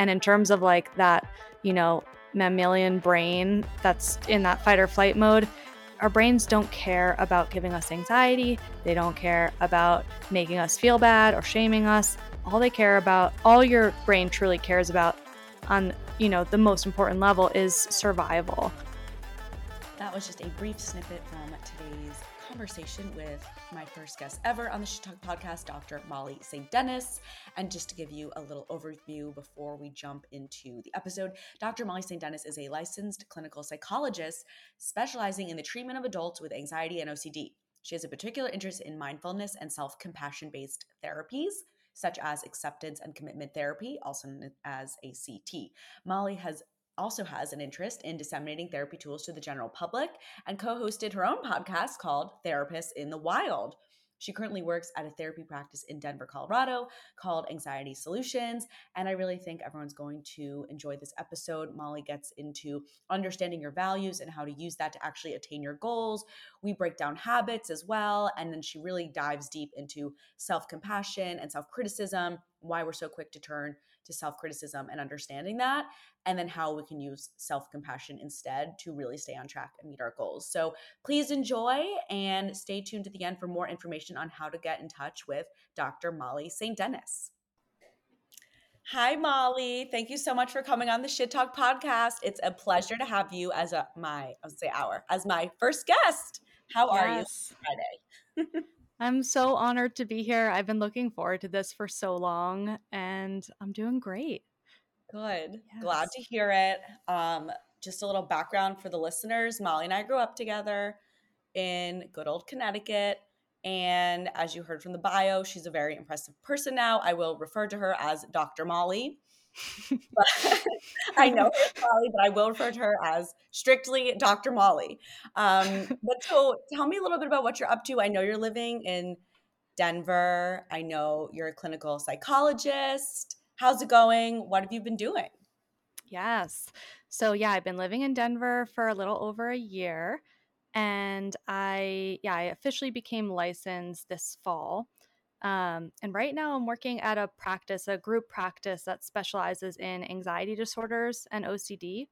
And in terms of like that, you know, mammalian brain that's in that fight or flight mode, our brains don't care about giving us anxiety. They don't care about making us feel bad or shaming us. All they care about, all your brain truly cares about on, you know, the most important level is survival. That was just a brief snippet from today's conversation with my first guest ever on the Shit Talk podcast, Dr. Molly St. Denis. And just to give you a little overview before we jump into the episode, Dr. Molly St. Denis is a licensed clinical psychologist specializing in the treatment of adults with anxiety and OCD. She has a particular interest in mindfulness and self compassion based therapies such as acceptance and commitment therapy, also known as ACT. Molly has also has an interest in disseminating therapy tools to the general public and co hosted her own podcast called Therapists in the Wild. She currently works at a therapy practice in Denver, Colorado called Anxiety Solutions. And I really think everyone's going to enjoy this episode. Molly gets into understanding your values and how to use that to actually attain your goals. We break down habits as well. And then she really dives deep into self compassion and self criticism, why we're so quick to turn to self criticism and understanding that, and then how we can use self compassion instead to really stay on track and meet our goals. So please enjoy and stay tuned to the end for more information on how to get in touch with Dr. Molly St. Denis. Hi, Molly. Thank you so much for coming on the Shit Talk podcast. It's a pleasure to have you as a my I would say our as my first guest. How yes. are you Friday? I'm so honored to be here. I've been looking forward to this for so long and I'm doing great. Good. Yes. Glad to hear it. Um, just a little background for the listeners Molly and I grew up together in good old Connecticut. And as you heard from the bio, she's a very impressive person now. I will refer to her as Dr. Molly. I know Molly, but I will refer to her as strictly Dr. Molly. Um, but so tell me a little bit about what you're up to. I know you're living in Denver. I know you're a clinical psychologist. How's it going? What have you been doing? Yes. So yeah, I've been living in Denver for a little over a year and I yeah, I officially became licensed this fall. Um, and right now, I'm working at a practice, a group practice that specializes in anxiety disorders and OCD.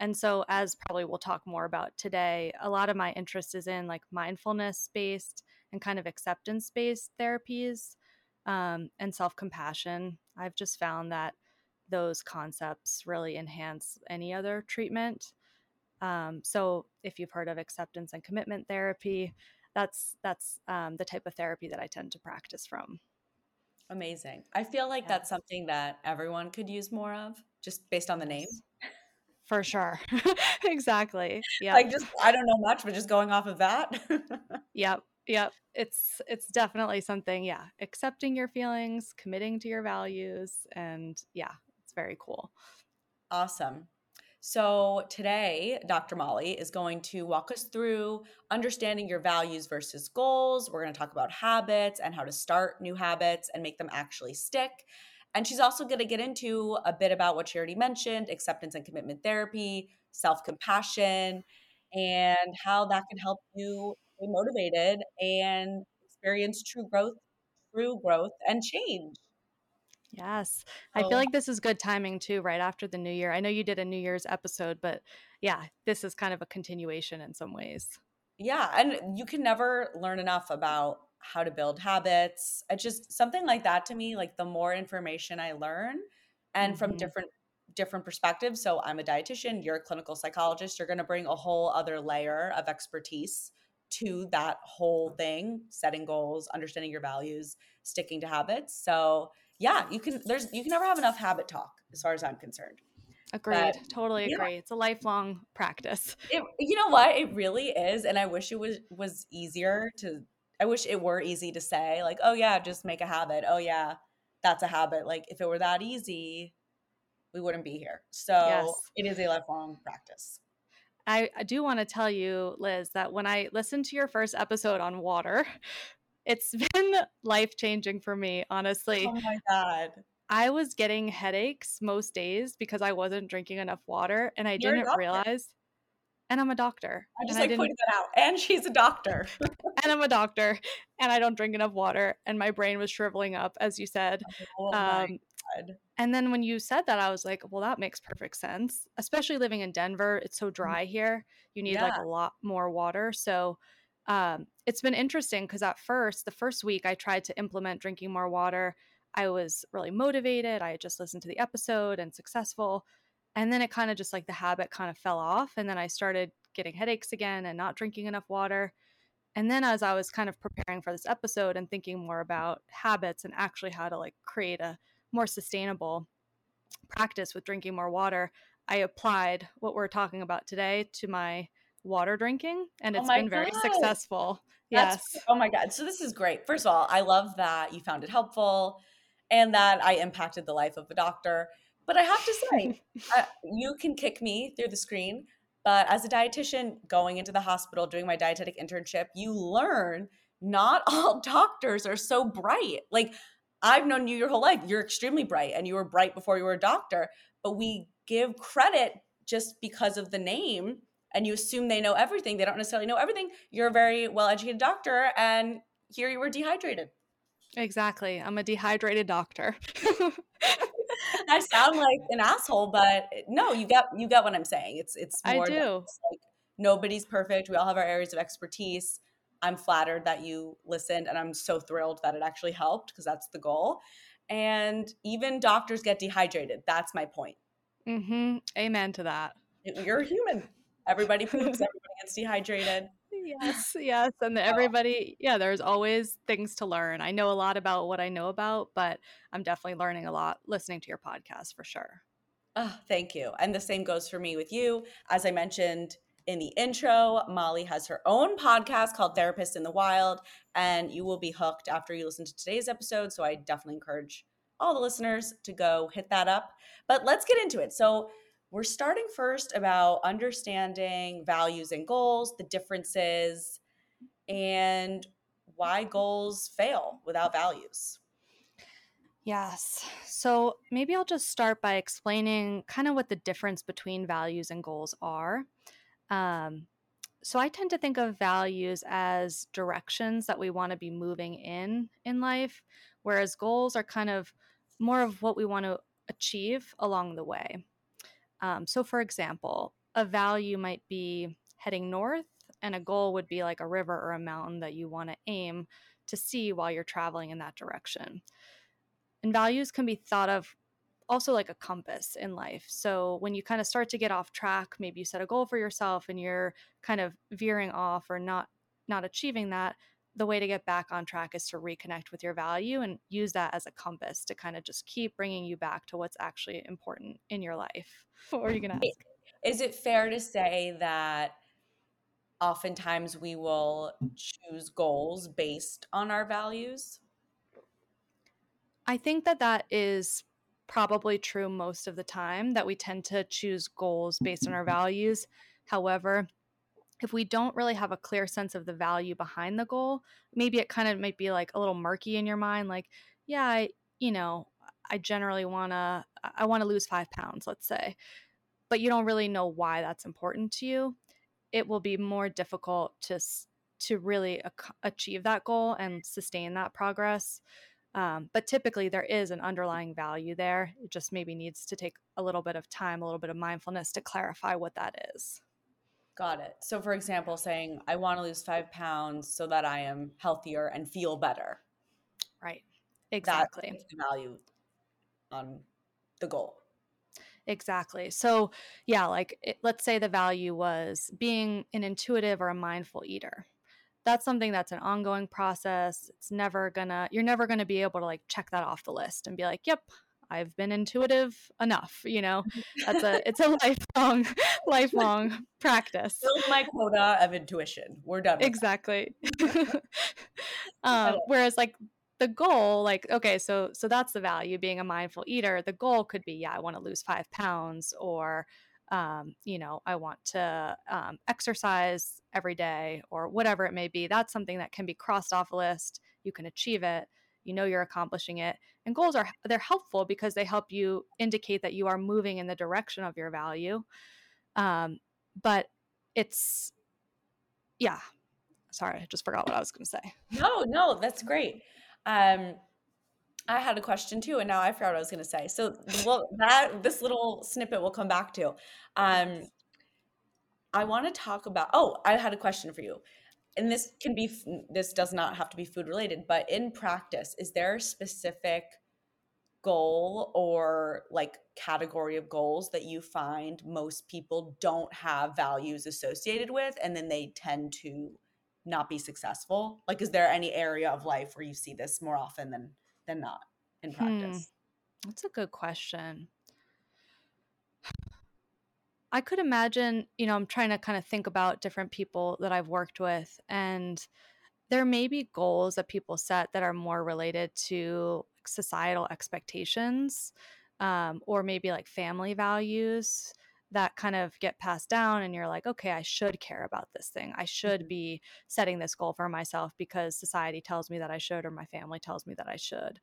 And so, as probably we'll talk more about today, a lot of my interest is in like mindfulness based and kind of acceptance based therapies um, and self compassion. I've just found that those concepts really enhance any other treatment. Um, so, if you've heard of acceptance and commitment therapy, that's that's um, the type of therapy that I tend to practice from. Amazing. I feel like that's something that everyone could use more of, just based on the name. For sure. exactly. Yeah. Like just I don't know much, but just going off of that. yep. Yep. It's it's definitely something, yeah. Accepting your feelings, committing to your values, and yeah, it's very cool. Awesome. So, today, Dr. Molly is going to walk us through understanding your values versus goals. We're going to talk about habits and how to start new habits and make them actually stick. And she's also going to get into a bit about what she already mentioned acceptance and commitment therapy, self compassion, and how that can help you be motivated and experience true growth, true growth and change. Yes. I feel like this is good timing too, right after the new year. I know you did a New Year's episode, but yeah, this is kind of a continuation in some ways. Yeah. And you can never learn enough about how to build habits. It's just something like that to me, like the more information I learn and mm-hmm. from different different perspectives. So I'm a dietitian, you're a clinical psychologist, you're going to bring a whole other layer of expertise to that whole thing, setting goals, understanding your values, sticking to habits. So yeah, you can there's you can never have enough habit talk as far as I'm concerned. Agreed. But, totally agree. Yeah. It's a lifelong practice. It, you know what? It really is. And I wish it was was easier to I wish it were easy to say, like, oh yeah, just make a habit. Oh yeah, that's a habit. Like if it were that easy, we wouldn't be here. So yes. it is a lifelong practice. I, I do want to tell you, Liz, that when I listened to your first episode on water, it's been life changing for me, honestly. Oh my God. I was getting headaches most days because I wasn't drinking enough water and I You're didn't realize. And I'm a doctor. I just like I pointed that out. And she's a doctor. and I'm a doctor and I don't drink enough water and my brain was shriveling up, as you said. Oh um, God. And then when you said that, I was like, well, that makes perfect sense. Especially living in Denver, it's so dry here. You need like a lot more water. So um, it's been interesting because at first, the first week, I tried to implement drinking more water. I was really motivated. I had just listened to the episode and successful. And then it kind of just like the habit kind of fell off. And then I started getting headaches again and not drinking enough water. And then as I was kind of preparing for this episode and thinking more about habits and actually how to like create a more sustainable practice with drinking more water, I applied what we're talking about today to my water drinking and Oh it's my been very God. successful. That's Yes. oh my god. So this is great. First of all, I love that you found it helpful and that I impacted the life of a doctor. But I have to say, uh, you can kick me through the screen, but as a dietitian going into the hospital doing my dietetic internship, you learn not all doctors are so bright. Like I've known you your whole life. You're extremely bright and you were bright before you were a doctor, but we give credit just because of the name and you assume they know everything. They don't necessarily know everything. You're a very well educated doctor, and here you were dehydrated. exactly. I'm a dehydrated doctor. I sound like an asshole, but no, you get you get what I'm saying. It's it's I more than do. like nobody's perfect. We all have our areas of expertise. I'm flattered that you listened, and I'm so thrilled that it actually helped because that's the goal. And even doctors get dehydrated. That's my point. hmm Amen to that. You're human. Everybody poops. Everybody gets dehydrated. Yes, yes. And everybody, yeah, there's always things to learn. I know a lot about what I know about, but I'm definitely learning a lot listening to your podcast for sure. Oh, thank you. And the same goes for me with you. As I mentioned in the intro, Molly has her own podcast called Therapist in the Wild, and you will be hooked after you listen to today's episode. So I definitely encourage all the listeners to go hit that up. But let's get into it. So we're starting first about understanding values and goals, the differences, and why goals fail without values. Yes. So maybe I'll just start by explaining kind of what the difference between values and goals are. Um, so I tend to think of values as directions that we want to be moving in in life, whereas goals are kind of more of what we want to achieve along the way. Um, so, for example, a value might be heading north, and a goal would be like a river or a mountain that you want to aim to see while you're traveling in that direction. And values can be thought of also like a compass in life. So when you kind of start to get off track, maybe you set a goal for yourself and you're kind of veering off or not not achieving that, the way to get back on track is to reconnect with your value and use that as a compass to kind of just keep bringing you back to what's actually important in your life. What were you going to ask? Is it fair to say that oftentimes we will choose goals based on our values? I think that that is probably true most of the time that we tend to choose goals based on our values. However, if we don't really have a clear sense of the value behind the goal, maybe it kind of might be like a little murky in your mind like, yeah, I, you know, I generally want to I want to lose 5 pounds, let's say. But you don't really know why that's important to you. It will be more difficult to to really ac- achieve that goal and sustain that progress. Um, but typically, there is an underlying value there. It just maybe needs to take a little bit of time, a little bit of mindfulness to clarify what that is. Got it. So, for example, saying, I want to lose five pounds so that I am healthier and feel better. Right. Exactly. That's the value on the goal. Exactly. So, yeah, like it, let's say the value was being an intuitive or a mindful eater. That's something that's an ongoing process. It's never gonna, you're never gonna be able to like check that off the list and be like, yep, I've been intuitive enough. You know, that's a, it's a lifelong, lifelong practice. Build my quota of intuition. We're done. Exactly. um, whereas like the goal like okay so so that's the value being a mindful eater the goal could be yeah i want to lose five pounds or um, you know i want to um, exercise every day or whatever it may be that's something that can be crossed off a list you can achieve it you know you're accomplishing it and goals are they're helpful because they help you indicate that you are moving in the direction of your value um, but it's yeah sorry i just forgot what i was going to say No, no, that's great. Um, I had a question too, and now I forgot what I was going to say. So, well, that this little snippet we'll come back to. Um, I want to talk about. Oh, I had a question for you, and this can be. This does not have to be food related, but in practice, is there a specific goal or like category of goals that you find most people don't have values associated with, and then they tend to not be successful? Like, is there any area of life where you see this more often than than not in Hmm. practice? That's a good question. I could imagine, you know, I'm trying to kind of think about different people that I've worked with, and there may be goals that people set that are more related to societal expectations um, or maybe like family values that kind of get passed down and you're like okay i should care about this thing i should Mhm. be setting this goal for myself because society tells me that i should or my family tells me that i should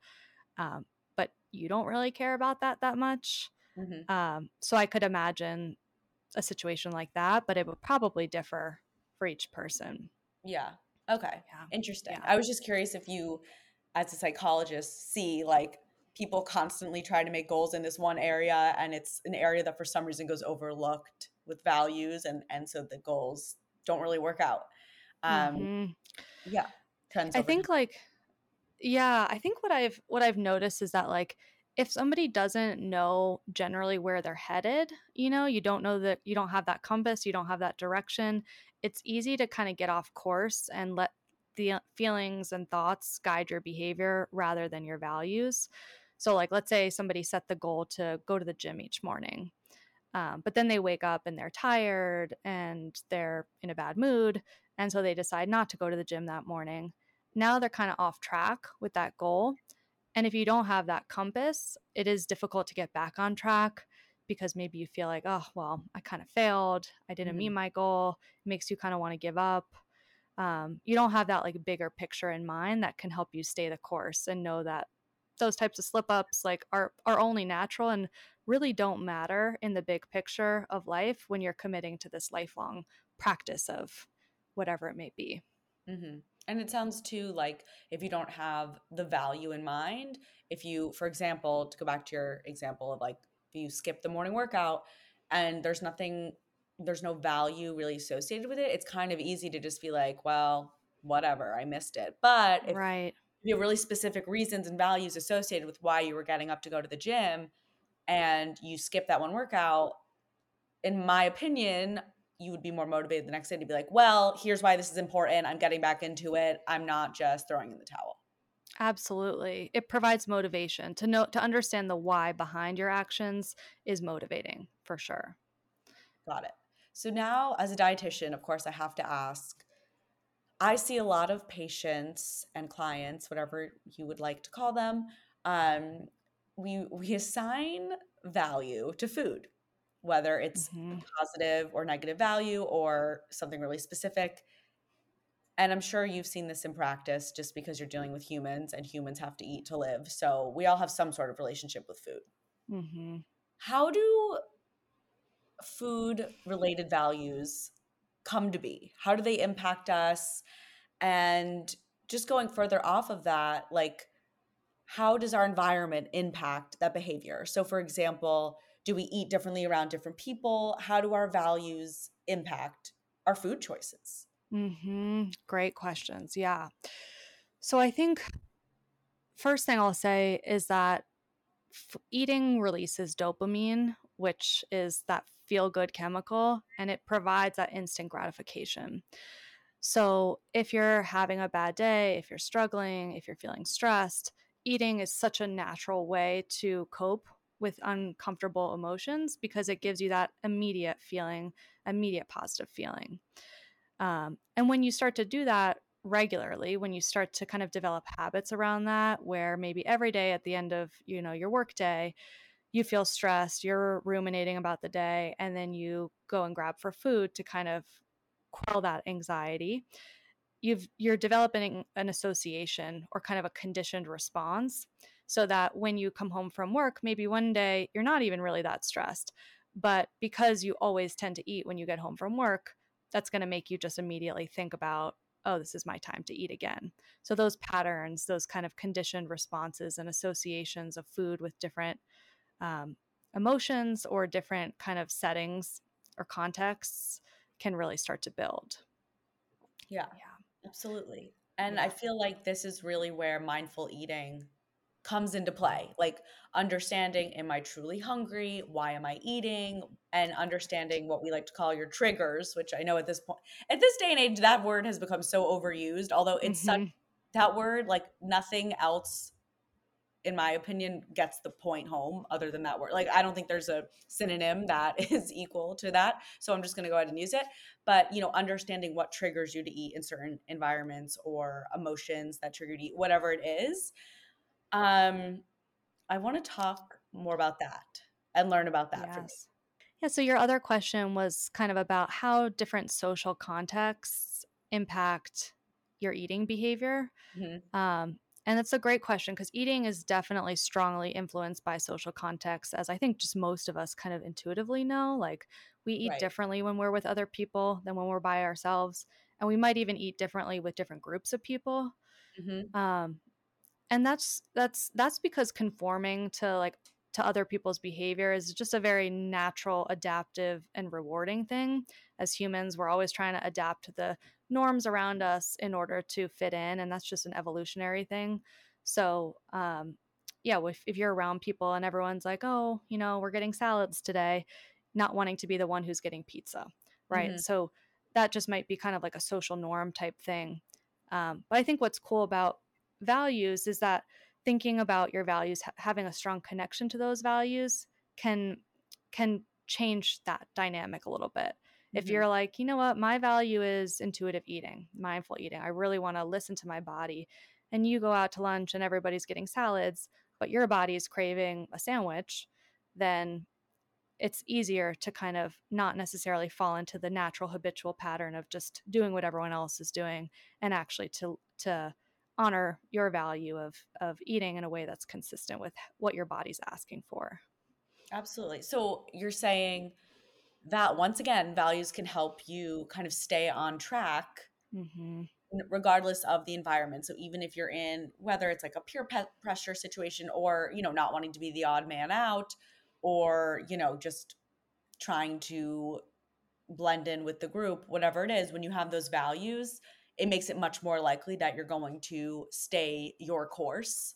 um, but you don't really care about that that much Mhm. um, so i could imagine a situation like that but it would probably differ for each person Yeah. Okay. yeah Interesting. yeah I was just curious if you, as a psychologist, see like people constantly try to make goals in this one area and it's an area that for some reason goes overlooked with values and and so the goals don't really work out. Um hmm yeah, I think like yeah, I think what I've what I've noticed is that like if somebody doesn't know generally where they're headed, you know, you don't know that you don't have that compass, you don't have that direction, it's easy to kind of get off course and let the uh, feelings and thoughts guide your behavior rather than your values. So like let's say somebody set the goal to go to the gym each morning. Um, but then they wake up and they're tired and they're in a bad mood. And so they decide not to go to the gym that morning. Now they're kind of off track with that goal. And if you don't have that compass, it is difficult to get back on track because maybe you feel like, oh, well, I kind of failed. I didn't meet Mhm. my goal. It makes you kind of want to give up. Um, you don't have that like bigger picture in mind that can help you stay the course and know that those types of slip ups like are are only natural and really don't matter in the big picture of life when you're committing to this lifelong practice of whatever it may be. hmm And it sounds too like if you don't have the value in mind, if you, for example, to go back to your example of like if you skip the morning workout and there's nothing, there's no value really associated with it, it's kind of easy to just be like, well, whatever, I missed it. But if Right. you have really specific reasons and values associated with why you were getting up to go to the gym and you skip that one workout, in my opinion, you would be more motivated the next day to be like, well, here's why this is important. I'm getting back into it. I'm not just throwing in the towel. Absolutely. It provides motivation to know to understand the why behind your actions is motivating for sure. Got it. So now, as a dietitian, of course, I have to ask. I see a lot of patients and clients, whatever you would like to call them. Um, we we assign value to food, whether it's Mhm. positive or negative value or something really specific. And I'm sure you've seen this in practice just because you're dealing with humans and humans have to eat to live. So we all have some sort of relationship with food. Mhm. How do food related values come to be? How do they impact us? And just going further off of that, like, how does our environment impact that behavior? So, for example, do we eat differently around different people? How do our values impact our food choices? Mhm. Great questions. Yeah. So I think first thing I'll say is that f- eating releases dopamine, which is that feel good chemical, and it provides that instant gratification. So, if you're having a bad day, if you're struggling, if you're feeling stressed, eating is such a natural way to cope with uncomfortable emotions because it gives you that immediate feeling, immediate positive feeling. Um, and when you start to do that regularly, when you start to kind of develop habits around that, where maybe every day at the end of you know your work day, you feel stressed, you're ruminating about the day, and then you go and grab for food to kind of quell that anxiety. You've you're developing an association or kind of a conditioned response so that when you come home from work, maybe one day you're not even really that stressed, but because you always tend to eat when you get home from work, that's going to make you just immediately think about oh, this is my time to eat again. So those patterns, those kind of conditioned responses and associations of food with different um, emotions or different kind of settings or contexts can really start to build. Yeah, yeah, absolutely. And yeah. I feel like this is really where mindful eating comes into play like understanding am i truly hungry? Why am i eating? And understanding what we like to call your triggers which i know at this point at this day and age that word has become so overused although it's mm-hmm. such that word like nothing else in my opinion gets the point home other than that word. Like i don't think there's a synonym that is equal to that so i'm just going to go ahead and use it. But you know understanding what triggers you to eat in certain environments or emotions that trigger you to eat whatever it is um, I want to talk more about that and learn about that yes. Yeah, so your other question was kind of about how different social contexts impact your eating behavior. Mm-hmm. Um, and that's a great question because eating is definitely strongly influenced by social context, as I think just most of us kind of intuitively know. Like we eat right. differently when we're with other people than when we're by ourselves. And we might even eat differently with different groups of people. Mm-hmm. Um, and that's that's that's because conforming to like to other people's behavior is just a very natural adaptive and rewarding thing. As humans we're always trying to adapt to the norms around us in order to fit in and that's just an evolutionary thing. So um yeah if, if you're around people and everyone's like oh you know we're getting salads today not wanting to be the one who's getting pizza right? Mm-hmm. so that just might be kind of like a social norm type thing. Um, but i think what's cool about values is that thinking about your values ha- having a strong connection to those values can can change that dynamic a little bit. Mm-hmm. if you're like you know what? My value is intuitive eating mindful eating. I really want to listen to my body. And you go out to lunch and everybody's getting salads but your body is craving a sandwich then it's easier to kind of not necessarily fall into the natural habitual pattern of just doing what everyone else is doing and actually to to honor your value of of eating in a way that's consistent with what your body's asking for. Absolutely. So you're saying that once again values can help you kind of stay on track mm-hmm. regardless of the environment. So even if you're in whether it's like a peer pressure situation or you know not wanting to be the odd man out or you know just trying to blend in with the group whatever it is when you have those values it makes it much more likely that you're going to stay your course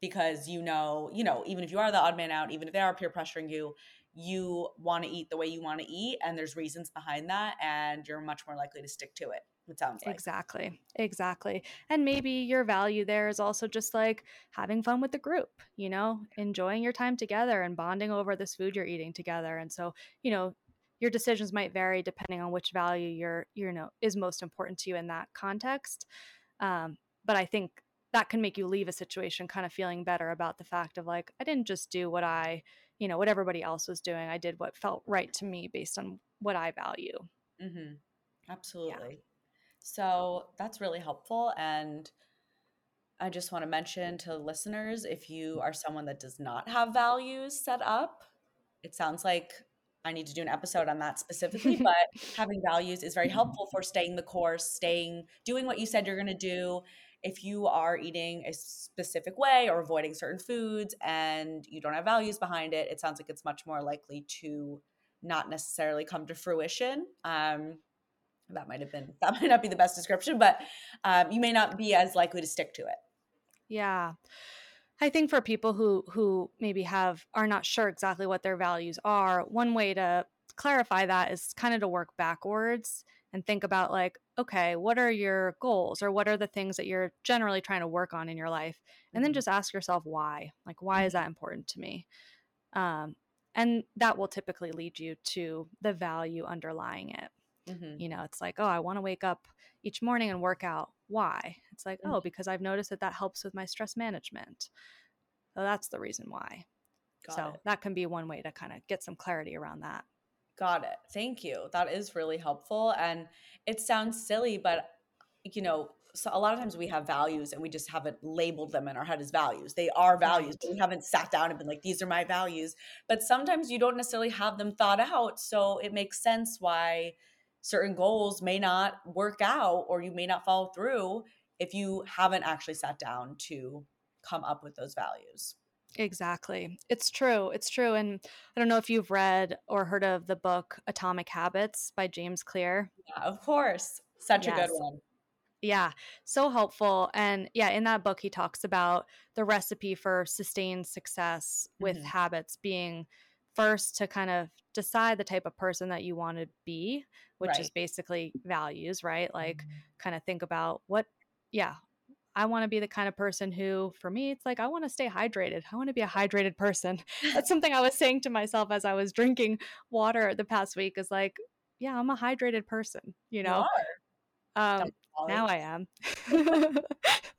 because you know, you know, even if you are the odd man out, even if they are peer pressuring you, you want to eat the way you want to eat and there's reasons behind that and you're much more likely to stick to it it sounds like. Exactly exactly and maybe your value there is also just like having fun with the group you know enjoying your time together and bonding over this food you're eating together and so you know your decisions might vary depending on which value you're you know is most important to you in that context um, but i think that can make you leave a situation kind of feeling better about the fact of like i didn't just do what i you know what everybody else was doing i did what felt right to me based on what i value mm-hmm. absolutely yeah. so that's really helpful and i just want to mention to listeners if you are someone that does not have values set up it sounds like I need to do an episode on that specifically, but having values is very helpful for staying the course, staying, doing what you said you're going to do. If you are eating a specific way or avoiding certain foods and you don't have values behind it, it sounds like it's much more likely to not necessarily come to fruition. Um, that might have been, that might not be the best description, but um, you may not be as likely to stick to it. Yeah. I think for people who who maybe have are not sure exactly what their values are, one way to clarify that is kind of to work backwards and think about like, okay, what are your goals or what are the things that you're generally trying to work on in your life? And then mm-hmm. just ask yourself why. Like why is mm-hmm. that important to me? Um, and that will typically lead you to the value underlying it. Mm-hmm. You know, it's like, oh, I want to wake up each morning and work out. Why? It's like, oh, mm-hmm. oh, because I've noticed that that helps with my stress management. So that's the reason why. Got so it. that can be one way to kind of get some clarity around that. Got it. Thank you. That is really helpful. And it sounds silly, but you know, so a lot of times we have values and we just haven't labeled them in our head as values. They are values, but we haven't sat down and been like, these are my values. But sometimes you don't necessarily have them thought out. So it makes sense why certain goals may not work out or you may not follow through if you haven't actually sat down to come up with those values. Exactly. It's true. It's true. And I don't know if you've read or heard of the book Atomic Habits by James Clear. Yeah, of course. Such yes. a good one. Yeah, so helpful. And yeah, in that book, he talks about the recipe for sustained success with mm-hmm. habits being first to kind of decide the type of person that you want to be, which right. is basically values, right? Like, mm-hmm. kind of think about what, yeah, I want to be the kind of person who, for me, it's like I want to stay hydrated. I want to be a hydrated person. That's something I was saying to myself as I was drinking water the past week is like, yeah, I'm a hydrated person, you know? You um, now I am.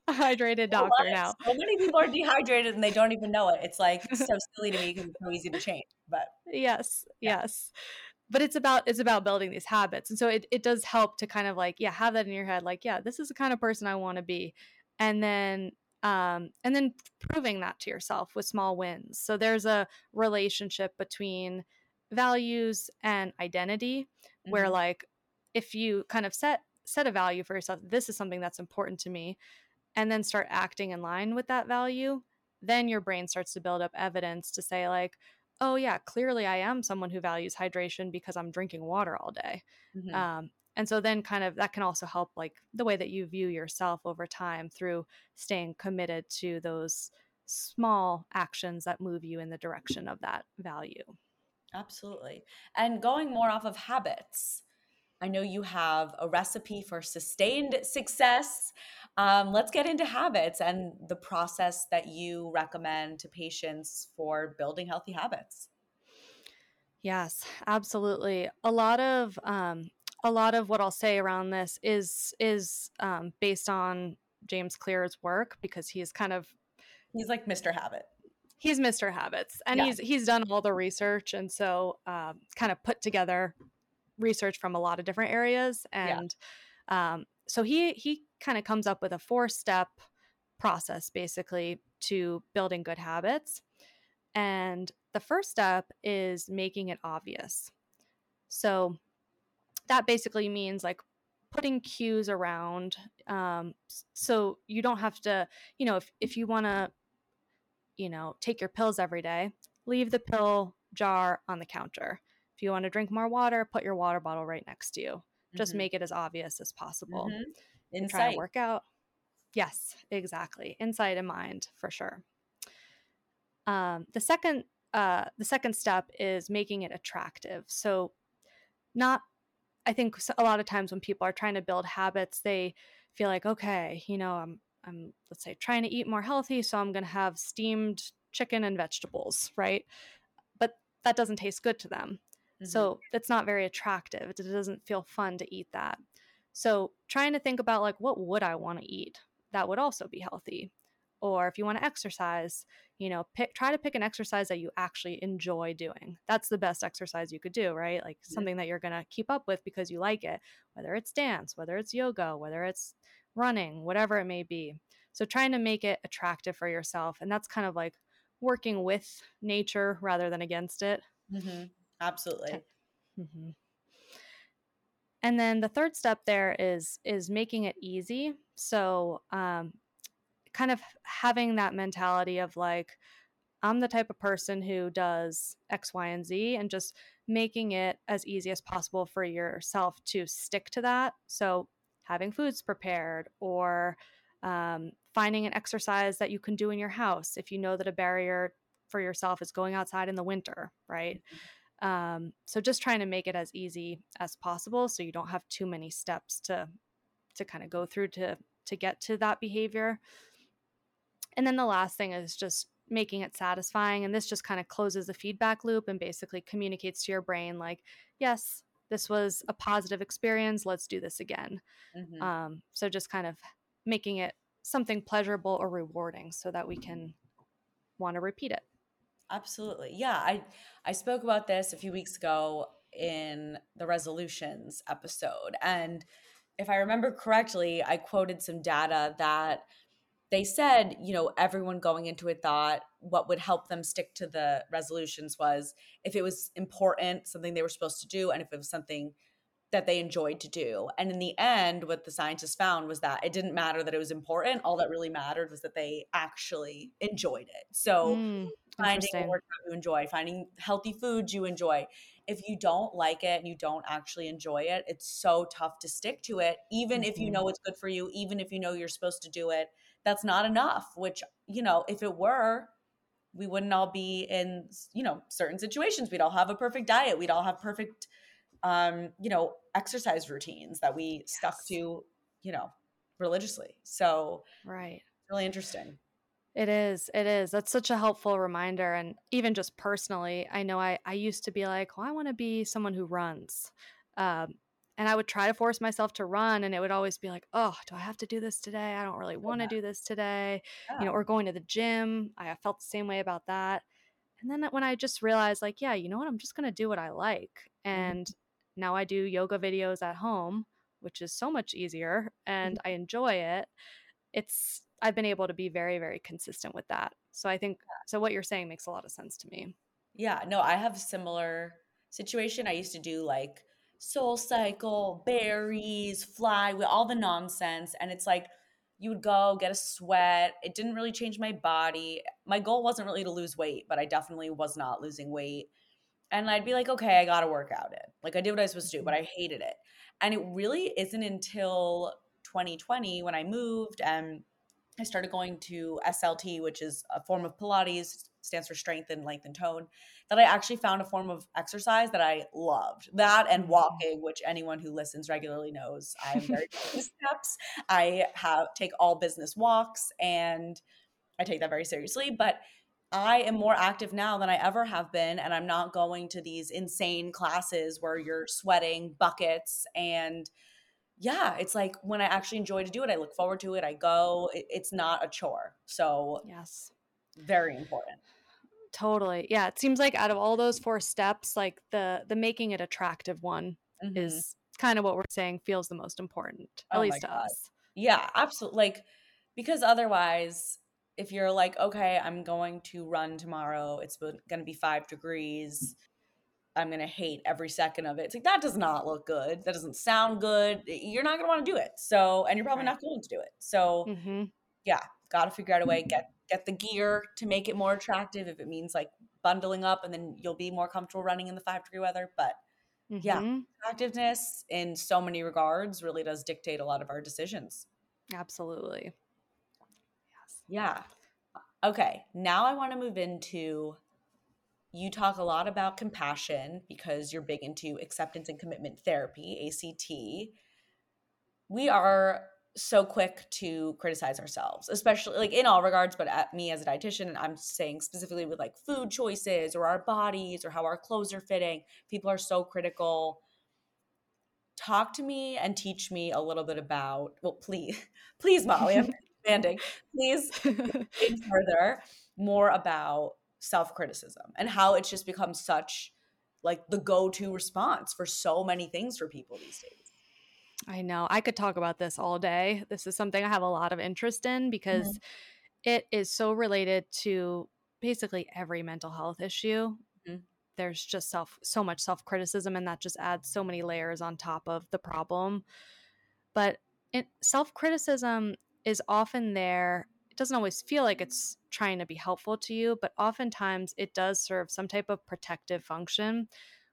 a hydrated doctor now. So many people are dehydrated and they don't even know it. It's like so silly to me because it's so easy to change. But yes, yeah. yes but it's about it's about building these habits and so it, it does help to kind of like yeah have that in your head like yeah this is the kind of person i want to be and then um, and then proving that to yourself with small wins. So there's a relationship between values and identity mm-hmm. where like if you kind of set set a value for yourself, this is something that's important to me, and then start acting in line with that value, then your brain starts to build up evidence to say like, oh yeah, clearly I am someone who values hydration because I'm drinking water all day. Mm-hmm. Um, and so then kind of that can also help like the way that you view yourself over time through staying committed to those small actions that move you in the direction of that value absolutely and going more off of habits i know you have a recipe for sustained success um, let's get into habits and the process that you recommend to patients for building healthy habits Yes, absolutely. A lot of um, a lot of what I'll say around this is is um, based on James Clear's work because he's kind of he's like Mr. Habit. He's Mr. Habits, and yeah. he's he's done all the research, and so um, kind of put together research from a lot of different areas, and yeah. um, so he he kind of comes up with a four step process basically to building good habits, and the first step is making it obvious. So that basically means like putting cues around um, so you don't have to you know if, if you want to you know take your pills every day leave the pill jar on the counter if you want to drink more water put your water bottle right next to you just mm-hmm. make it as obvious as possible mm-hmm. Insight. try to work out yes exactly insight in mind for sure um, the second uh, the second step is making it attractive so not I think a lot of times when people are trying to build habits, they feel like, okay, you know, I'm, I'm, let's say, trying to eat more healthy, so I'm going to have steamed chicken and vegetables, right? But that doesn't taste good to them. Mm-hmm. So it's not very attractive. It doesn't feel fun to eat that. So trying to think about like, what would I want to eat that would also be healthy? or if you want to exercise you know pick try to pick an exercise that you actually enjoy doing that's the best exercise you could do right like yeah. something that you're going to keep up with because you like it whether it's dance whether it's yoga whether it's running whatever it may be so trying to make it attractive for yourself and that's kind of like working with nature rather than against it mm-hmm. Absolutely mm-hmm. and then the third step there is is making it easy so um, kind of having that mentality of like, I'm the type of person who does X, Y, and Z, and just making it as easy as possible for yourself to stick to that. So, having foods prepared or um, finding an exercise that you can do in your house if you know that a barrier for yourself is going outside in the winter, right? Mm-hmm. Um, so just trying to make it as easy as possible so you don't have too many steps to to kind of go through to to get to that behavior. And then the last thing is just making it satisfying. And this just kind of closes the feedback loop and basically communicates to your brain, like, yes, this was a positive experience. Let's do this again. Mm-hmm. Um, so just kind of making it something pleasurable or rewarding so that we can want to repeat it. Absolutely. Yeah. I, I spoke about this a few weeks ago in the resolutions episode. And if I remember correctly, I quoted some data that they said, you know, everyone going into it thought what would help them stick to the resolutions was if it was important, something they were supposed to do, and if it was something that they enjoyed to do. And in the end, what the scientists found was that it didn't matter that it was important. All that really mattered was that they actually enjoyed it. So Mm, finding a workout you enjoy, finding healthy foods you enjoy. If you don't like it and you don't actually enjoy it, it's so tough to stick to it, even if you Mhm. know it's good for you, even if you know you're supposed to do it. That's not enough, which, you know, if it were, we wouldn't all be in, you know, certain situations. We'd all have a perfect diet. We'd all have perfect, um, you know, exercise routines that we stuck to, you know, religiously. So Right. really interesting. It is. It is. That's such a helpful reminder. And even just personally, I know I, I used to be like, well, I want to be someone who runs. Um, and I would try to force myself to run, and it would always be like, oh, do I have to do this today? I don't really want to do this today. You know, or going to the gym. I felt the same way about that. And then when I just realized, like, yeah, you know what? I'm just going to do what I like. Mhm. And now I do yoga videos at home, which is so much easier and I enjoy it. It's, I've been able to be very, very consistent with that. So I think, so what you're saying makes a lot of sense to me. Yeah, no, I have a similar situation. I used to do like Soul Cycle, Barry's, fly with all the nonsense. And it's like you would go get a sweat. It didn't really change my body. My goal wasn't really to lose weight, but I definitely was not losing weight. And I'd be like, okay, I got to work out it. Like I did what I was supposed to do, but mm-hmm. I hated it. And it really isn't until 2020 when I moved and I started going to SLT, which is a form of Pilates, stands for strength and length and tone, that I actually found a form of exercise that I loved. That and Mhm. walking, which anyone who listens regularly knows I am very steps. I have take all business walks and I take that very seriously. But I am more active now than I ever have been. And I'm not going to these insane classes where you're sweating buckets and yeah, it's like when I actually enjoy to do it, I look forward to it. I go. It, it's not a chore. So Yes. very important. Totally. Yeah, it seems like out of all those four steps, like the the making it attractive one Mhm. is kind of what we're saying feels the most important, at Oh least to God. us. Yeah, absolutely. Like because otherwise, if you're like, okay, I'm going to run tomorrow. It's going to be five degrees. I'm going to hate every second of it. It's like that does not look good. That doesn't sound good. You're not going to want to do it. So, and you're probably Right. not going to do it. So, hmm yeah, got to figure out a way get get the gear to make it more attractive. If it means like bundling up, and then you'll be more comfortable running in the five degree weather. But yeah, hmm attractiveness in so many regards really does dictate a lot of our decisions. Absolutely. Yes. Yeah. Okay. Now I want to move into you talk a lot about compassion because you're big into acceptance and commitment therapy, ACT. We are so quick to criticize ourselves, especially like in all regards, but at me as a dietitian, and I'm saying specifically with like food choices or our bodies or how our clothes are fitting. People are so critical. Talk to me and teach me a little bit about, well, please, please, Molly, I'm expanding. Please further more about self-criticism and how it's just become such like the go-to response for so many things for people these days. I know. I could talk about this all day. This is something I have a lot of interest in because it is so related to basically every mental health issue. Mhm. There's just self so much self-criticism and that just adds so many layers on top of the problem. But it, self-criticism is often there. Doesn't always feel like it's trying to be helpful to you, but oftentimes it does serve some type of protective function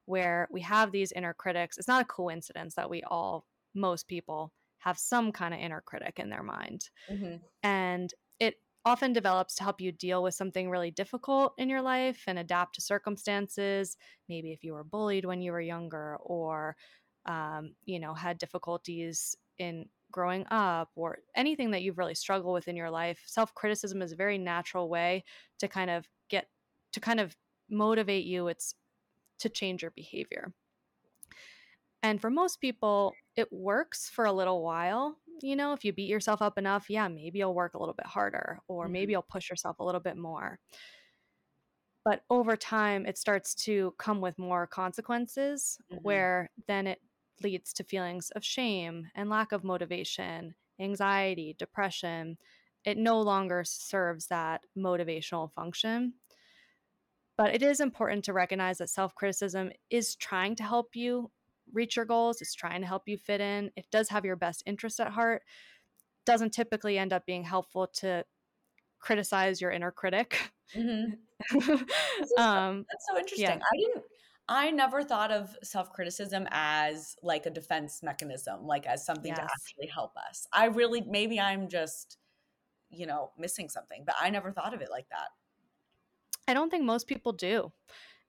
where we have these inner critics. It's not a coincidence that we all most people have some kind of inner critic in their mind. Mhm. And it often develops to help you deal with something really difficult in your life and adapt to circumstances. Maybe if you were bullied when you were younger or, um, you know, had difficulties in growing up or anything that you've really struggled with in your life. Self criticism is a very natural way to kind of get, to kind of motivate you. It's to change your behavior. And for most people, it works for a little while. You know, if you beat yourself up enough, yeah, maybe you'll work a little bit harder or Mhm. maybe you'll push yourself a little bit more. But over time, it starts to come with more consequences Mhm. where then it leads to feelings of shame and lack of motivation, anxiety, depression. It no longer serves that motivational function. But it is important to recognize that self criticism is trying to help you reach your goals, it's trying to help you fit in, it does have your best interest at heart, doesn't typically end up being helpful to criticize your inner critic. Mm-hmm. um, that's so interesting. Yeah. I didn't I never thought of self criticism as like a defense mechanism, like as something yes. to actually help us. I really, maybe I'm just, you know, missing something, but I never thought of it like that. I don't think most people do.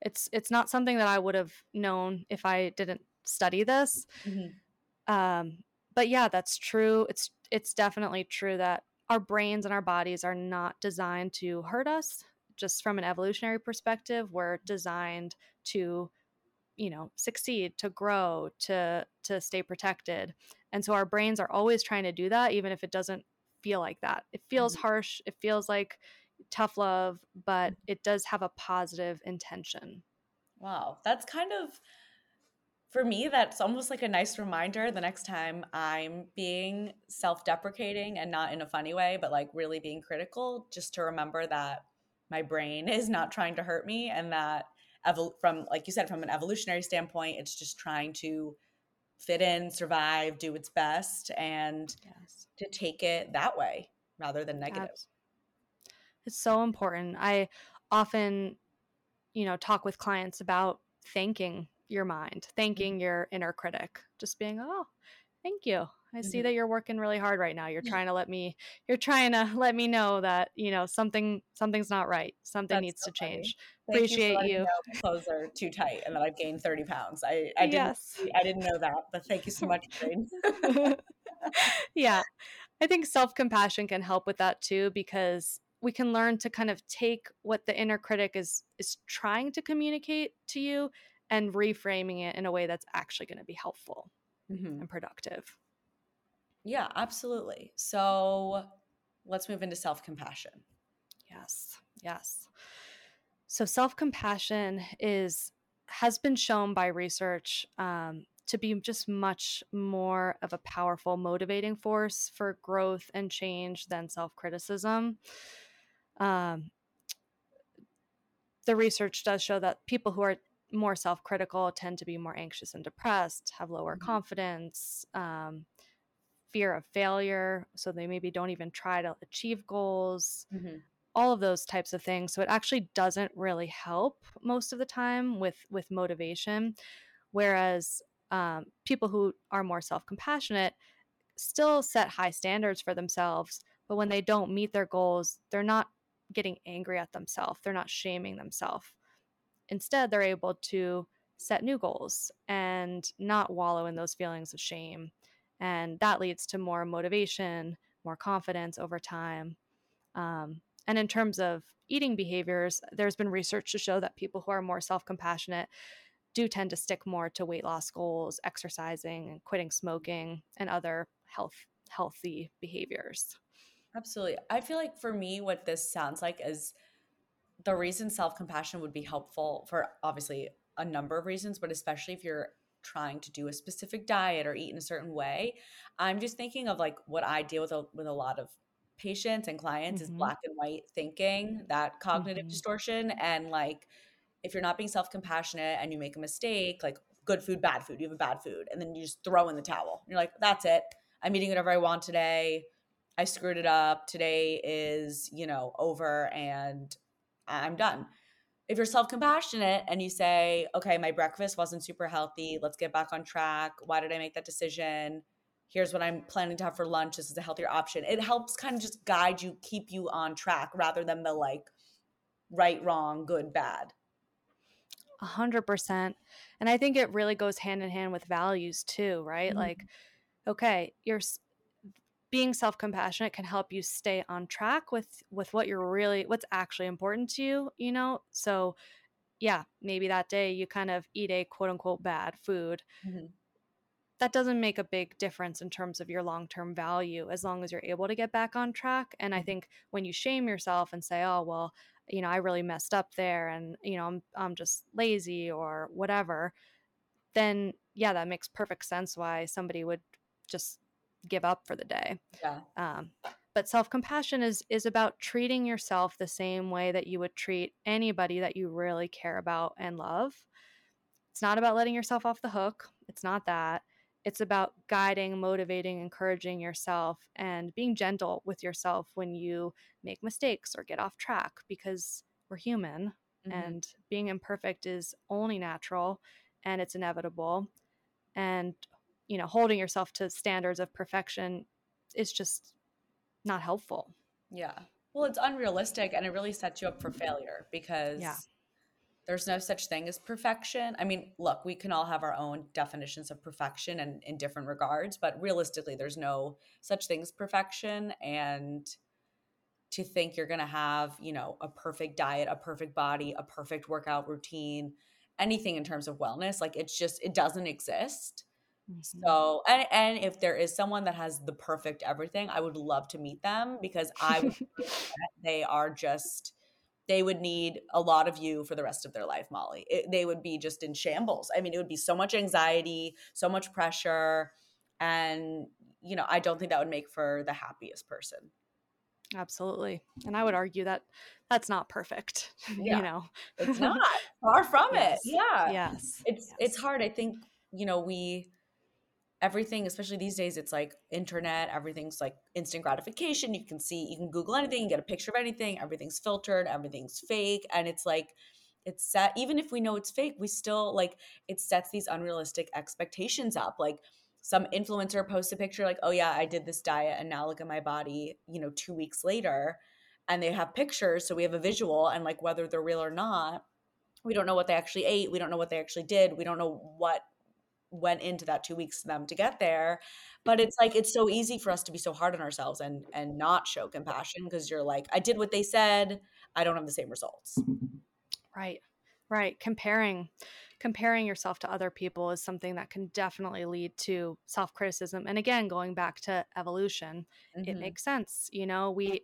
It's it's not something that I would have known if I didn't study this. Mm-hmm. Um, but yeah, that's true. It's it's definitely true that our brains and our bodies are not designed to hurt us. Just from an evolutionary perspective, we're designed to you know succeed to grow to to stay protected and so our brains are always trying to do that even if it doesn't feel like that it feels mm-hmm. harsh it feels like tough love but mm-hmm. it does have a positive intention wow that's kind of for me that's almost like a nice reminder the next time i'm being self-deprecating and not in a funny way but like really being critical just to remember that my brain is not trying to hurt me and that evol- from like you said from an evolutionary standpoint it's just trying to fit in survive do its best and yes. to take it that way rather than negative it's so important i often you know talk with clients about thanking your mind thanking mm-hmm. your inner critic just being oh thank you I see mm-hmm. that you're working really hard right now. You're trying to let me you're trying to let me know that, you know, something something's not right. Something That's needs so to change. Thank Appreciate you. you. clothes are too tight and that I've gained 30 pounds. I, I didn't. I didn't know that, but thank you so much, yeah. I think self-compassion can help with that too because we can learn to kind of take what the inner critic is is trying to communicate to you and reframing it in a way that's actually going to be helpful mm-hmm. and productive. Yeah, absolutely. So let's move into self compassion. Yes, yes. So self compassion is has been shown by research um, to be just much more of a powerful motivating force for growth and change than self criticism. Um, the research does show that people who are more self critical tend to be more anxious and depressed, have lower mm-hmm. confidence, um, fear of failure. So they maybe don't even try to achieve goals, mm-hmm. all of those types of things. So it actually doesn't really help most of the time with, with motivation. Whereas um, people who are more self compassionate still set high standards for themselves, but when they don't meet their goals, they're not getting angry at themselves, they're not shaming themselves. Instead, they're able to set new goals and not wallow in those feelings of shame and that leads to more motivation more confidence over time. Um, and in terms of eating behaviors there's been research to show that people who are more self-compassionate do tend to stick more to weight loss goals exercising and quitting smoking and other health healthy behaviors. Absolutely. I feel like for me what this sounds like is the reason self-compassion would be helpful for obviously a number of reasons but especially if you're trying to do a specific diet or eat in a certain way. I'm just thinking of like what I deal with a, with a lot of patients and clients mm-hmm. is black and white thinking, that cognitive mm-hmm. distortion and like if you're not being self-compassionate and you make a mistake, like good food, bad food, you have a bad food and then you just throw in the towel. You're like, that's it. I'm eating whatever I want today. I screwed it up. Today is, you know, over and I'm done if you're self-compassionate and you say okay my breakfast wasn't super healthy let's get back on track. Why did i make that decision? Here's what i'm planning to have for lunch. This is a healthier option. It helps kind of just guide you keep you on track rather than the like right wrong good bad. A hundred percent and i think it really goes hand in hand with values too right? Mm-hmm. like okay you're being self-compassionate can help you stay on track with with what you're really what's actually important to you you know so yeah maybe that day you kind of eat a quote unquote bad food mm-hmm. that doesn't make a big difference in terms of your long-term value as long as you're able to get back on track and i mm-hmm. think when you shame yourself and say oh well you know i really messed up there and you know i'm, I'm just lazy or whatever then yeah that makes perfect sense why somebody would just give up for the day. Yeah. Um, but self-compassion is is about treating yourself the same way that you would treat anybody that you really care about and love. it's not about letting yourself off the hook. It's not that. It's about guiding, motivating, encouraging yourself and being gentle with yourself when you make mistakes or get off track because we're human mm-hmm. and being imperfect is only natural and it's inevitable. And, you know, holding yourself to standards of perfection is just not helpful. Yeah. Well, it's unrealistic and it really sets you up for failure because yeah. there's no such thing as perfection. I mean, look, we can all have our own definitions of perfection and in different regards, but realistically, there's no such thing as perfection. And to think you're going to have, you know, a perfect diet, a perfect body, a perfect workout routine, anything in terms of wellness, like it's just, it doesn't exist. Mm-hmm. So, and, and if there is someone that has the perfect everything, I would love to meet them because I they are just, they would need a lot of you for the rest of their life, Molly. It, they would be just in shambles. I mean, it would be so much anxiety, so much pressure. And, you know, I don't think that would make for the happiest person. Absolutely. And I would argue that that's not perfect. Yeah. you know, it's not far from yes. it. Yeah. Yes. It's, yes. it's hard. I think, you know, we, everything especially these days it's like internet everything's like instant gratification you can see you can google anything you get a picture of anything everything's filtered everything's fake and it's like it's set even if we know it's fake we still like it sets these unrealistic expectations up like some influencer posts a picture like oh yeah i did this diet and now look at my body you know 2 weeks later and they have pictures so we have a visual and like whether they're real or not we don't know what they actually ate we don't know what they actually did we don't know what went into that two weeks to them to get there but it's like it's so easy for us to be so hard on ourselves and and not show compassion because you're like i did what they said i don't have the same results right right comparing comparing yourself to other people is something that can definitely lead to self-criticism and again going back to evolution mm-hmm. it makes sense you know we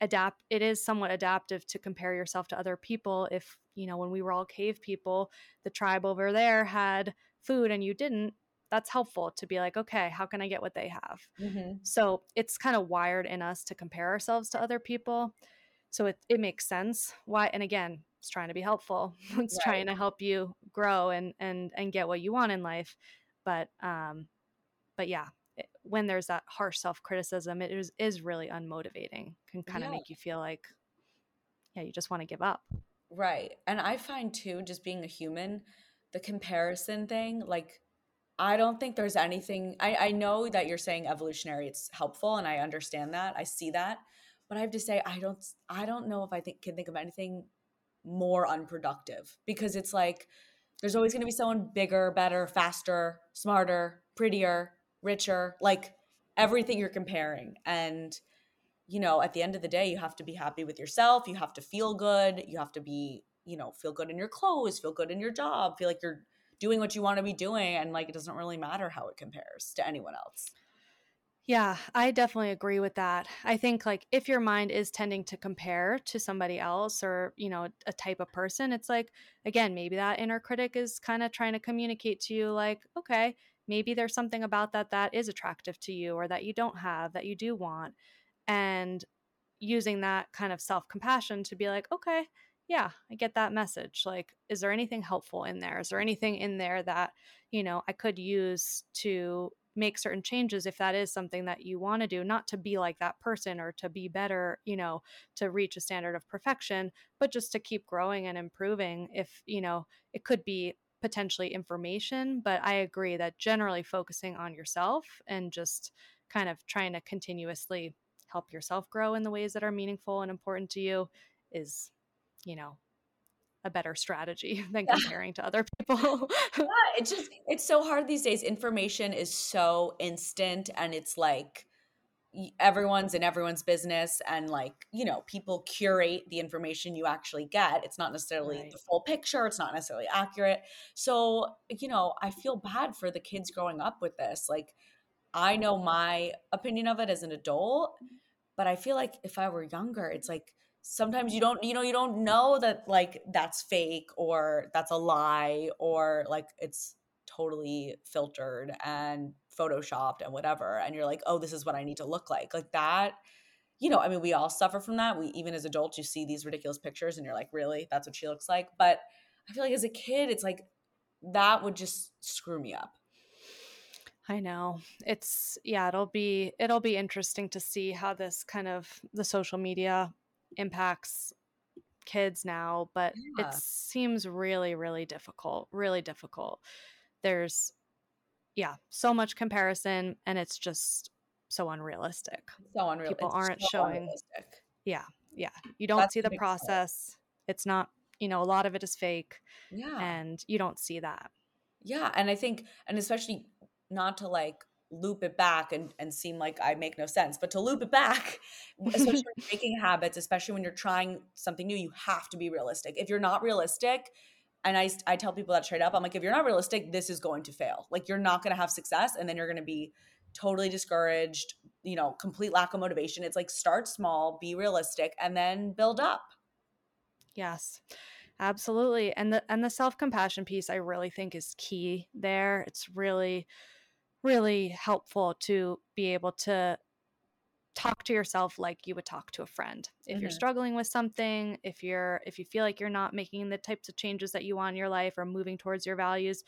adapt it is somewhat adaptive to compare yourself to other people if you know when we were all cave people the tribe over there had food and you didn't, that's helpful to be like, okay, how can I get what they have? Mm-hmm. So it's kind of wired in us to compare ourselves to other people. So it, it makes sense. Why? And again, it's trying to be helpful. it's right. trying to help you grow and, and, and get what you want in life. But, um, but yeah, it, when there's that harsh self-criticism, it is, is really unmotivating, can kind of yeah. make you feel like, yeah, you just want to give up. Right. And I find too, just being a human, the comparison thing, like I don't think there's anything I, I know that you're saying evolutionary, it's helpful and I understand that. I see that. But I have to say I don't I don't know if I think can think of anything more unproductive because it's like there's always going to be someone bigger, better, faster, smarter, prettier, richer, like everything you're comparing. And, you know, at the end of the day, you have to be happy with yourself. You have to feel good. You have to be you know, feel good in your clothes, feel good in your job, feel like you're doing what you want to be doing. And like, it doesn't really matter how it compares to anyone else. Yeah, I definitely agree with that. I think like if your mind is tending to compare to somebody else or, you know, a type of person, it's like again, maybe that inner critic is kind of trying to communicate to you like, okay, maybe there's something about that that is attractive to you or that you don't have that you do want. And using that kind of self-compassion to be like, okay, yeah, I get that message. Like, is there anything helpful in there? Is there anything in there that, you know, I could use to make certain changes if that is something that you want to do, not to be like that person or to be better, you know, to reach a standard of perfection, but just to keep growing and improving. If, you know, it could be potentially information, but I agree that generally focusing on yourself and just kind of trying to continuously help yourself grow in the ways that are meaningful and important to you is you know a better strategy than comparing to other people. yeah, it's just it's so hard these days. Information is so instant and it's like everyone's in everyone's business and like, you know, people curate the information you actually get. It's not necessarily right. the full picture, it's not necessarily accurate. So, you know, I feel bad for the kids growing up with this. Like I know my opinion of it as an adult, mm-hmm. but I feel like if I were younger, it's like sometimes you don't you know you don't know that like that's fake or that's a lie or like it's totally filtered and photoshopped and whatever. And you're like oh this is what i need to look like. Like that you know i mean we all suffer from that. We even as adults you see these ridiculous pictures and you're like really? That's what she looks like? But i feel like as a kid it's like that would just screw me up. I know. It's yeah, it'll be it'll be interesting to see how this kind of the social media impacts kids now, but Yeah. it seems really really difficult, really difficult. There's yeah, so much comparison and it's just so unrealistic. So unreal. People aren't so showing unrealistic. yeah, yeah. You don't That's see the process. It's not, you know, a lot of it is fake Yeah. and you don't see that. Yeah, and I think, and especially not to like loop it back and, and seem like I make no sense, but to loop it back, especially when making habits, especially when you're trying something new, you have to be realistic. If you're not realistic, and I, I tell people that straight up, I'm like, if you're not realistic, this is going to fail. Like you're not going to have success, and then you're going to be totally discouraged. You know, complete lack of motivation. It's like start small, be realistic, and then build up. Yes. Absolutely. And the and the self-compassion piece I really think is key there. It's really really helpful to be able to talk to yourself like you would talk to a friend. If you're Mhm. struggling with something, if you're if you feel like you're not making the types of changes that you want in your life or moving towards your values,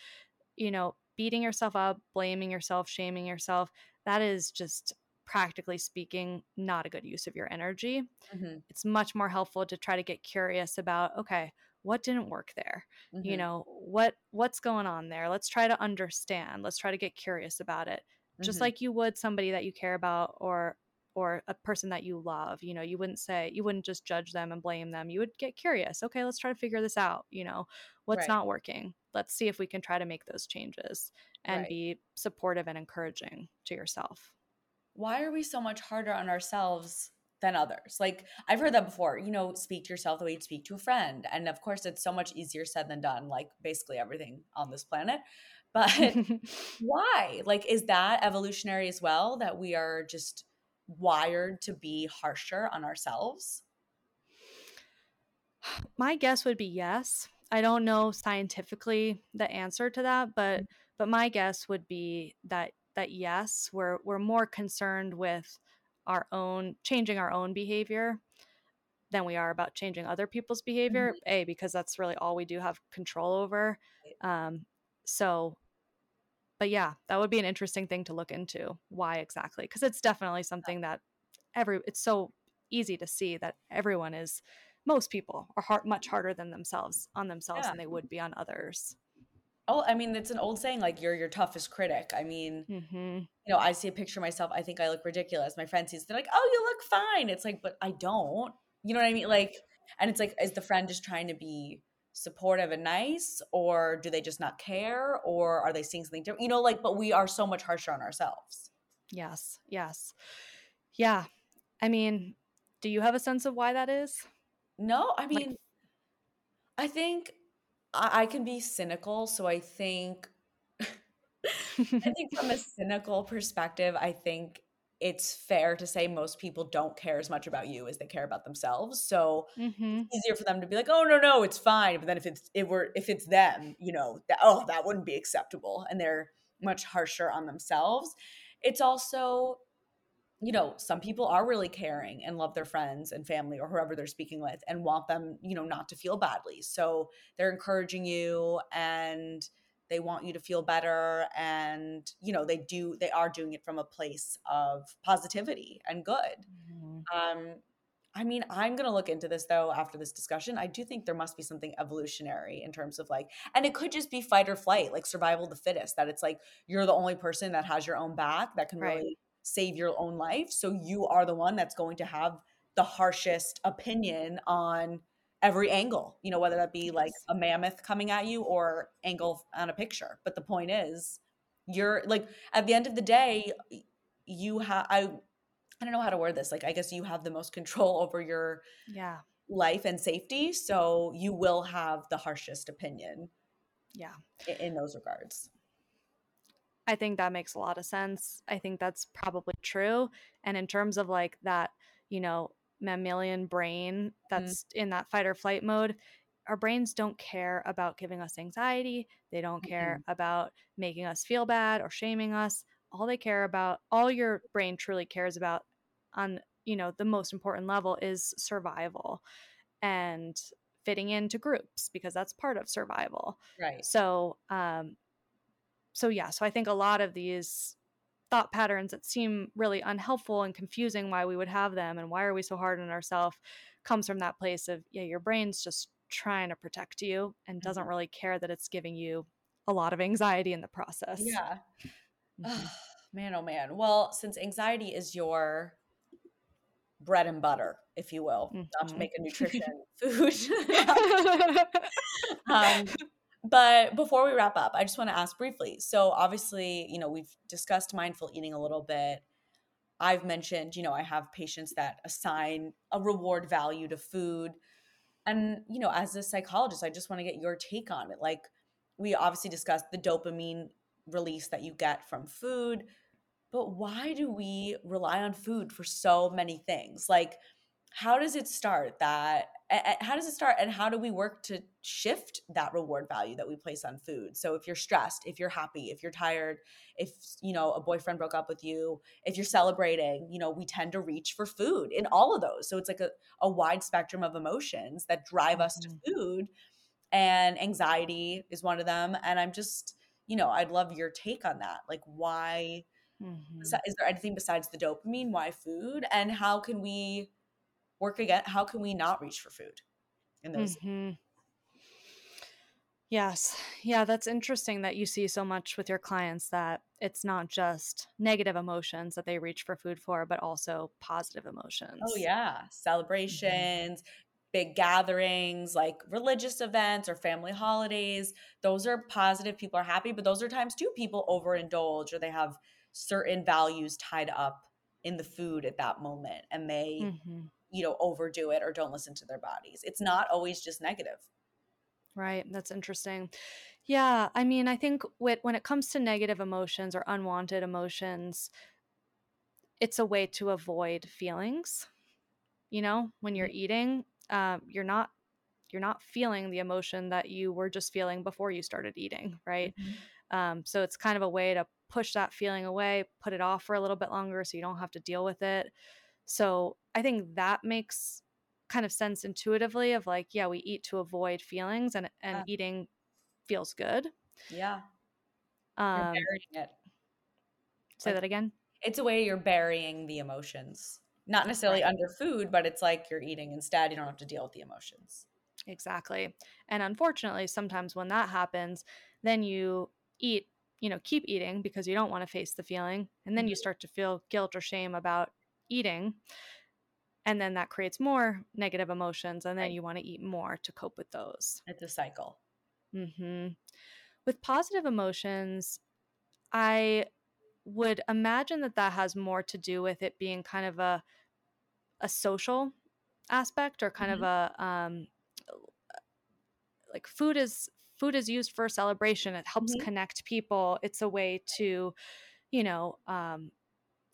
you know, beating yourself up, blaming yourself, shaming yourself, that is just practically speaking not a good use of your energy Mhm, it's much more helpful to try to get curious about okay what didn't work there you mhm, know what what's going on there let's try to understand let's try to get curious about it just mhm. like you would somebody that you care about or or a person that you love you know you wouldn't say you wouldn't just judge them and blame them you would get curious okay let's try to figure this out you know what's Right. not working let's see if we can try to make those changes and Right. be supportive and encouraging to yourself why are we so much harder on ourselves than others? Like I've heard that before, you know, speak to yourself the way you'd speak to a friend. And of course, it's so much easier said than done, like basically everything on this planet. But why? Like, is that evolutionary as well? That we are just wired to be harsher on ourselves? My guess would be yes. I don't know scientifically the answer to that, but mm. but my guess would be that that yes, we're we're more concerned with our own changing our own behavior than we are about changing other people's behavior. A because that's really all we do have control over. Um, so, but yeah, that would be an interesting thing to look into. Why exactly? Because it's definitely something that every it's so easy to see that everyone is most people are hard, much harder than themselves on themselves Yeah. than they would be on others. Oh, I mean, it's an old saying, like you're your toughest critic. I mean, hmm you know, I see a picture of myself, I think I look ridiculous. My friend sees, they're like, oh, you look fine. It's like, but I don't. You know what I mean? Like, and it's like, is the friend just trying to be supportive and nice, or do they just not care, or are they seeing something different? You know, like, but we are so much harsher on ourselves. Yes, yes, yeah. I mean, do you have a sense of why that is? No, I Like, mean, I think I, I can be cynical. So I think, I think from a cynical perspective, I think it's fair to say most people don't care as much about you as they care about themselves. So hmm easier for them to be like, "Oh no, no, it's fine." But then if it's if we're if it's them, you know, that, oh, that wouldn't be acceptable, and they're much harsher on themselves. It's also, you know, some people are really caring and love their friends and family or whoever they're speaking with and want them, you know, not to feel badly. So they're encouraging you and they want you to feel better and you know they do they are doing it from a place of positivity and good Mhm. um, I mean, I'm going to look into this though after this discussion. I do think there must be something evolutionary in terms of like, and it could just be fight or flight, like survival of the fittest, that it's like you're the only person that has your own back that can Right. really save your own life. So you are the one that's going to have the harshest opinion on every angle, you know, whether that be like a mammoth coming at you or angle on a picture. But the point is, you're like, at the end of the day, you have, I, I don't know how to word this. Like, I guess you have the most control over your Yeah, life and safety. So you will have the harshest opinion yeah. in, in those regards. I think that makes a lot of sense. I think that's probably true. And in terms of like that, you know, mammalian brain that's in that fight or flight mode, our brains don't care about giving us anxiety. They don't care about making us feel bad or shaming us. All they care about, all your brain truly cares about on, you know, the most important level is survival and fitting into groups because that's part of survival. Right. So, um, so yeah, so I think a lot of these thought patterns that seem really unhelpful and confusing why we would have them and why are we so hard on ourselves comes from that place of yeah your brain's just trying to protect you and doesn't Mhm. really care that it's giving you a lot of anxiety in the process Yeah. Mhm. Ugh, man, oh man. Well, since anxiety is your bread and butter, if you will, not to make a nutrition food. um, but before we wrap up, I just want to ask briefly. So, obviously, you know, we've discussed mindful eating a little bit. I've mentioned, you know, I have patients that assign a reward value to food. And, you know, as a psychologist, I just want to get your take on it. Like, we obviously discussed the dopamine release that you get from food, but why do we rely on food for so many things? Like, how does it start that how does it start and how do we work to shift that reward value that we place on food? So if you're stressed if you're happy if you're tired if you know a boyfriend broke up with you if you're celebrating you know we tend to reach for food in all of those. So it's like a, a wide spectrum of emotions that drive us to Mhm. food and anxiety is one of them and i'm just you know i'd love your take on that. Like why Mhm. is there anything besides the dopamine? Why food? And how can we work again how can we not reach for food in those Mhm. Yes. Yeah, that's interesting that you see so much with your clients that it's not just negative emotions that they reach for food for, but also positive emotions. oh yeah celebrations big gatherings like religious events or family holidays those are positive people are happy but those are times too people overindulge or they have certain values tied up in the food at that moment and they Mhm. You know overdo it or don't listen to their bodies it's not always just negative Right. That's interesting. Yeah. I mean, I think with, when it comes to negative emotions or unwanted emotions, it's a way to avoid feelings. You know, when you're eating, um, you're not you're not feeling the emotion that you were just feeling before you started eating, right? Um, so it's kind of a way to push that feeling away, put it off for a little bit longer so you don't have to deal with it. So I think that makes kind of sense intuitively of like, yeah, we eat to avoid feelings and and Yeah. eating feels good. yeah Um, burying it say like- that again. it's a way you're burying the emotions not necessarily Right. under food but it's like you're eating instead you don't have to deal with the emotions Exactly. And unfortunately, sometimes when that happens, then you eat, you know, keep eating because you don't want to face the feeling. And then you Mhm. start to feel guilt or shame about eating. And then that creates more negative emotions. And then Right. you want to eat more to cope with those. it's a cycle hmm With positive emotions, I would imagine that that has more to do with it being kind of a a social aspect or kind of a um, like food is food is used for celebration it helps Mhm. connect people it's a way to you know um,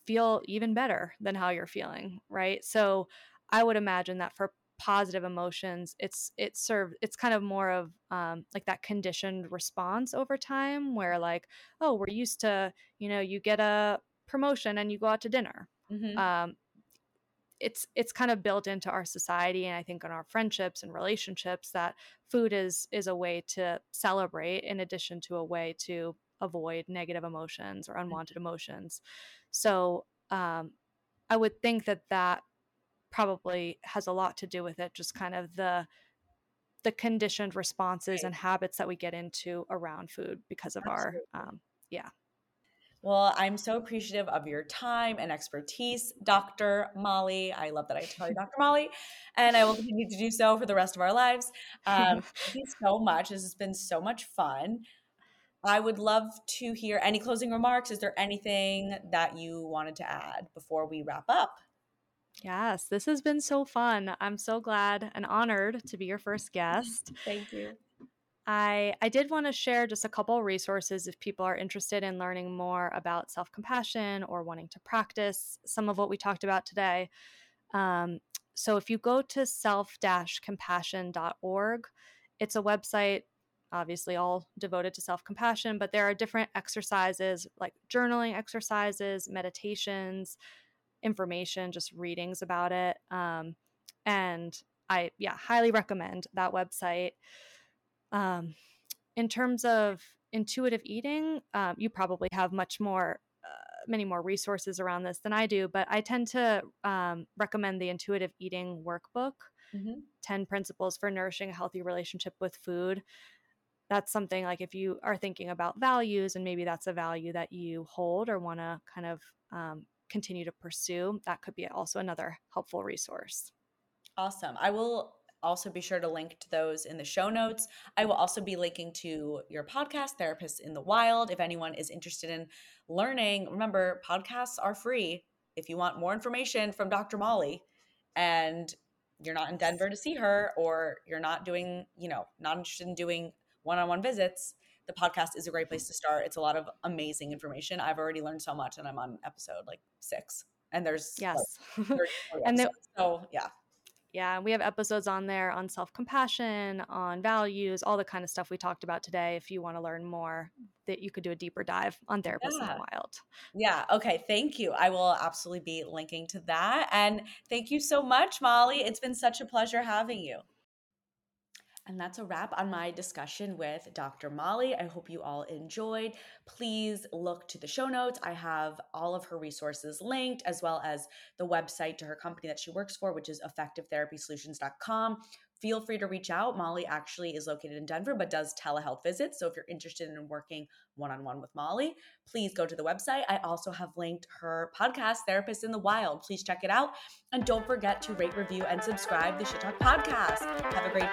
feel even better than how you're feeling right? So i would imagine that for positive emotions it's it's served it's kind of more of um, like that conditioned response over time where like oh we're used to you know you get a promotion and you go out to dinner. Mhm. um, it's it's kind of built into our society and i think in our friendships and relationships that food is is a way to celebrate in addition to a way to avoid negative emotions or unwanted emotions so um, i would think that that probably has a lot to do with it just kind of the the conditioned responses Right. and habits that we get into around food because of Absolutely. our um, yeah Well, I'm so appreciative of your time and expertise, Dr. Molly. I love that I tell you Dr. Molly, and I will continue to do so for the rest of our lives. Um, thank you so much. This has been so much fun. I would love to hear any closing remarks. Is there anything that you wanted to add before we wrap up? yes this has been so fun i'm so glad and honored to be your first guest Thank you. I I did want to share just a couple resources if people are interested in learning more about self compassion or wanting to practice some of what we talked about today. Um, so if you go to self compassion.org, it's a website obviously all devoted to self compassion, but there are different exercises like journaling exercises, meditations, information, just readings about it. Um, and I yeah, highly recommend that website. Um, in terms of intuitive eating, um, you probably have much more, uh, many more resources around this than I do, but I tend to um, recommend the intuitive eating workbook mm-hmm. 10 principles for nourishing a healthy relationship with food. That's something like if you are thinking about values and maybe that's a value that you hold or want to kind of um, continue to pursue, that could be also another helpful resource. Awesome. I will also be sure to link to those in the show notes. I will also be linking to your podcast, Therapists in the Wild. If anyone is interested in learning, remember, podcasts are free. If you want more information from Dr. Molly and you're not in Denver to see her or you're not doing, you know, not interested in doing one on one visits, the podcast is a great place mm-hmm. to start. It's a lot of amazing information. I've already learned so much and I'm on episode like six. And there's yes. Like and there, so yeah, yeah, we have episodes on there on self compassion, on values, all the kind of stuff we talked about today. If you want to learn more, that you could do a deeper dive on therapists yeah. in the wild. Yeah. Okay. Thank you. I will absolutely be linking to that. And thank you so much, Molly. It's been such a pleasure having you. And that's a wrap on my discussion with Dr. Molly. I hope you all enjoyed. Please look to the show notes. I have all of her resources linked, as well as the website to her company that she works for, which is effectivetherapysolutions.com. Feel free to reach out. Molly actually is located in Denver, but does telehealth visits. So if you're interested in working one on one with Molly, please go to the website. I also have linked her podcast, Therapist in the Wild. Please check it out. And don't forget to rate, review, and subscribe the Shit Talk podcast. Have a great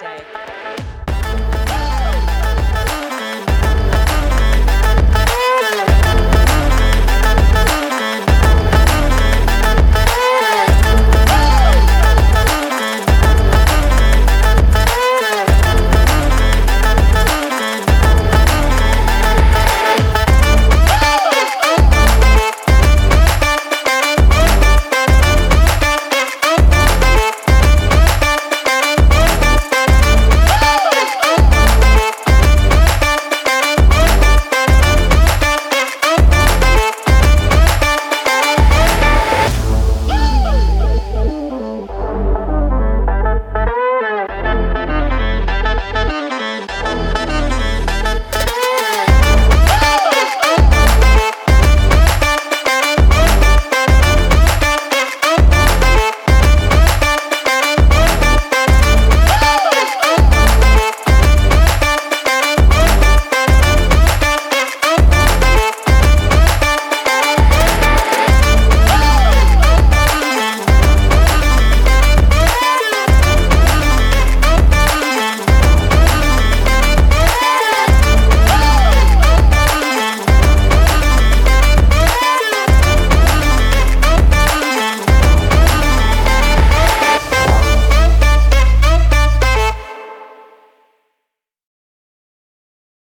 day.